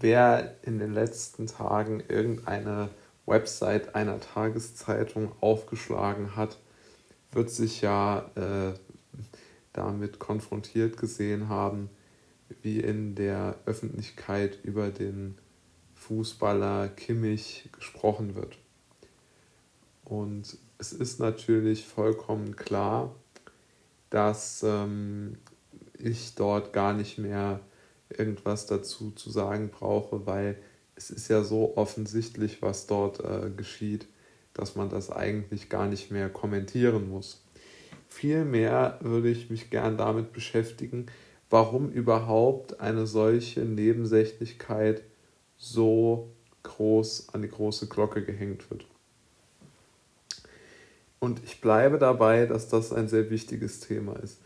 wer in den letzten Tagen irgendeine Website einer Tageszeitung aufgeschlagen hat, wird sich ja äh, damit konfrontiert gesehen haben, wie in der Öffentlichkeit über den Fußballer Kimmich gesprochen wird. Und es ist natürlich vollkommen klar, dass ähm, ich dort gar nicht mehr irgendwas dazu zu sagen brauche, weil es ist ja so offensichtlich, was dort äh, geschieht, dass man das eigentlich gar nicht mehr kommentieren muss. Vielmehr würde ich mich gern damit beschäftigen, warum überhaupt eine solche Nebensächlichkeit so groß an die große Glocke gehängt wird. Und ich bleibe dabei, dass das ein sehr wichtiges Thema ist.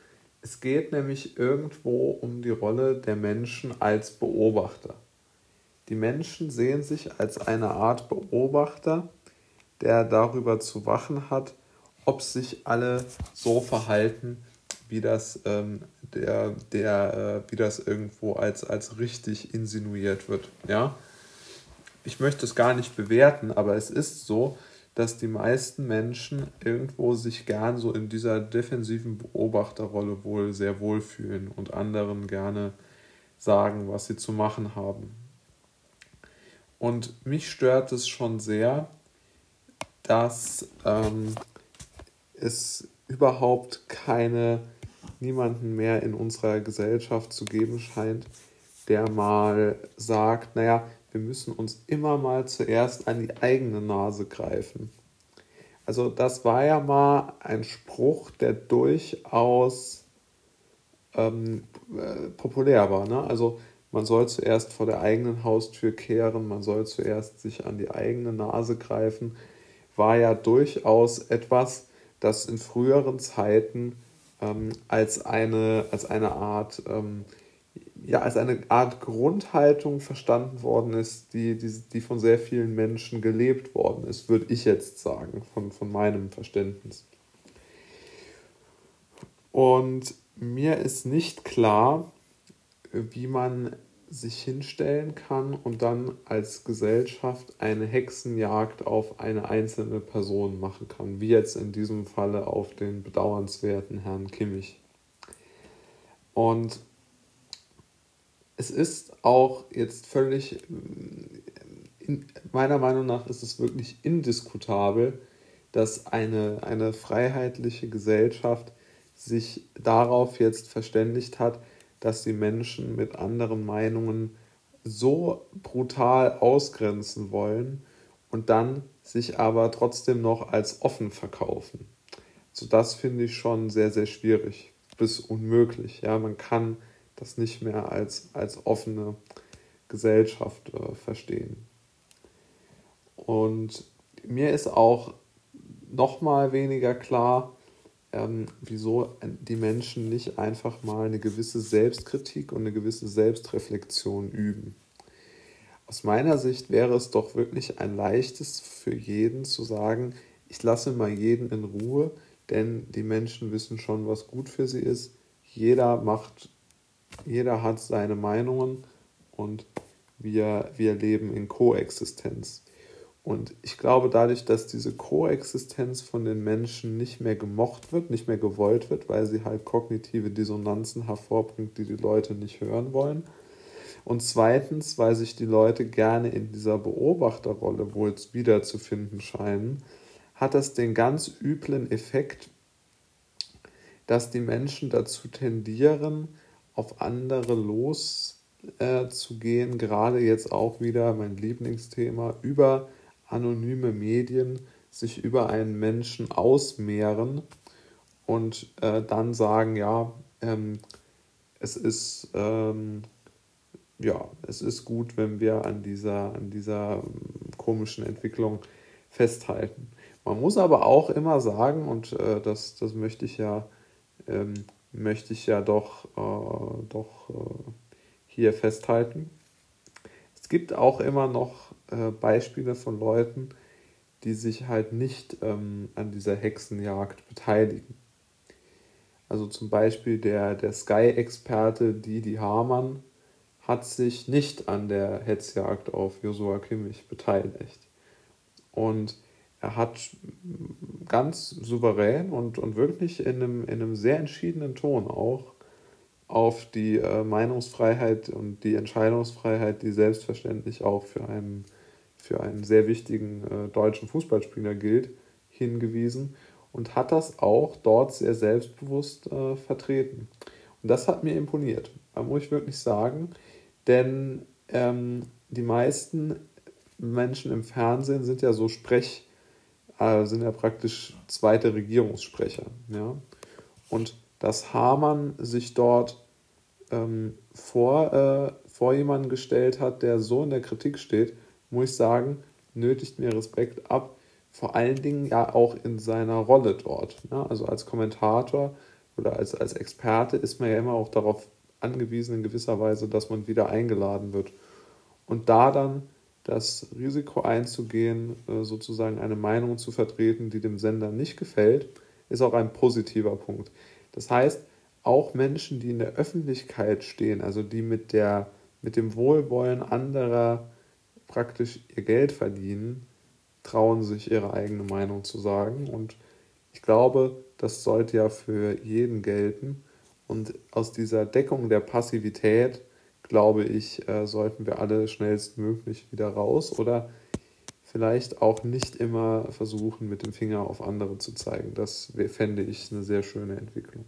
Es geht nämlich irgendwo um die Rolle der Menschen als Beobachter. Die Menschen sehen sich als eine Art Beobachter, der darüber zu wachen hat, ob sich alle so verhalten, wie das, ähm, der, der, äh, wie das irgendwo als, als richtig insinuiert wird. Ja? Ich möchte es gar nicht bewerten, aber es ist so, dass die meisten Menschen irgendwo sich gern so in dieser defensiven Beobachterrolle wohl sehr wohl fühlen und anderen gerne sagen, was sie zu machen haben. Und mich stört es schon sehr, dass ähm, es überhaupt keine, niemanden mehr in unserer Gesellschaft zu geben scheint, der mal sagt, naja, wir müssen uns immer mal zuerst an die eigene Nase greifen. Also das war ja mal ein Spruch, der durchaus ähm, äh, populär war. Ne? Also man soll zuerst vor der eigenen Haustür kehren, man soll zuerst sich an die eigene Nase greifen, war ja durchaus etwas, das in früheren Zeiten ähm, als, eine, als eine Art ähm, ja, als eine Art Grundhaltung verstanden worden ist, die, die, die von sehr vielen Menschen gelebt worden ist, würde ich jetzt sagen, von, von meinem Verständnis. Und mir ist nicht klar, wie man sich hinstellen kann und dann als Gesellschaft eine Hexenjagd auf eine einzelne Person machen kann, wie jetzt in diesem Falle auf den bedauernswerten Herrn Kimmich. Und es ist auch jetzt völlig, in, meiner Meinung nach ist es wirklich indiskutabel, dass eine, eine freiheitliche Gesellschaft sich darauf jetzt verständigt hat, dass die Menschen mit anderen Meinungen so brutal ausgrenzen wollen und dann sich aber trotzdem noch als offen verkaufen. So das finde ich schon sehr, sehr schwierig bis unmöglich. Ja, man kann das nicht mehr als, als offene Gesellschaft äh, verstehen. Und mir ist auch noch mal weniger klar, ähm, wieso die Menschen nicht einfach mal eine gewisse Selbstkritik und eine gewisse Selbstreflexion üben. Aus meiner Sicht wäre es doch wirklich ein leichtes für jeden zu sagen, ich lasse mal jeden in Ruhe, denn die Menschen wissen schon, was gut für sie ist. Jeder macht jeder hat seine Meinungen und wir, wir leben in Koexistenz. Und ich glaube, dadurch, dass diese Koexistenz von den Menschen nicht mehr gemocht wird, nicht mehr gewollt wird, weil sie halt kognitive Dissonanzen hervorbringt, die die Leute nicht hören wollen. Und zweitens, weil sich die Leute gerne in dieser Beobachterrolle wohl wiederzufinden scheinen, hat das den ganz üblen Effekt, dass die Menschen dazu tendieren, auf andere loszugehen, äh, gerade jetzt auch wieder mein Lieblingsthema, über anonyme Medien sich über einen Menschen ausmehren und äh, dann sagen, ja, ähm, es ist ähm, ja, es ist gut, wenn wir an dieser, an dieser ähm, komischen Entwicklung festhalten. Man muss aber auch immer sagen, und äh, das, das möchte ich ja ähm, möchte ich ja doch, äh, doch äh, hier festhalten. Es gibt auch immer noch äh, Beispiele von Leuten, die sich halt nicht ähm, an dieser Hexenjagd beteiligen. Also zum Beispiel der, der Sky-Experte Didi Hamann hat sich nicht an der Hetzjagd auf Josua Kimmich beteiligt. Und er hat ganz souverän und, und wirklich in einem, in einem sehr entschiedenen Ton auch auf die äh, Meinungsfreiheit und die Entscheidungsfreiheit, die selbstverständlich auch für einen, für einen sehr wichtigen äh, deutschen Fußballspieler gilt, hingewiesen und hat das auch dort sehr selbstbewusst äh, vertreten. Und das hat mir imponiert, muss ich wirklich sagen, denn ähm, die meisten Menschen im Fernsehen sind ja so Sprech, äh, sind ja praktisch zweite Regierungssprecher. Ja? Und dass Hamann sich dort ähm, vor, äh, vor jemanden gestellt hat, der so in der Kritik steht, muss ich sagen, nötigt mir Respekt ab. Vor allen Dingen ja auch in seiner Rolle dort. Ja? Also als Kommentator oder als, als Experte ist man ja immer auch darauf angewiesen, in gewisser Weise, dass man wieder eingeladen wird. Und da dann das Risiko einzugehen, äh, sozusagen eine Meinung zu vertreten, die dem Sender nicht gefällt, ist auch ein positiver Punkt. Das heißt, auch Menschen, die in der Öffentlichkeit stehen, also die mit, der, mit dem Wohlwollen anderer praktisch ihr Geld verdienen, trauen sich ihre eigene Meinung zu sagen. Und ich glaube, das sollte ja für jeden gelten. Und aus dieser Deckung der Passivität glaube ich, äh, sollten wir alle schnellstmöglich wieder raus oder vielleicht auch nicht immer versuchen, mit dem Finger auf andere zu zeigen. Das fände ich eine sehr schöne Entwicklung.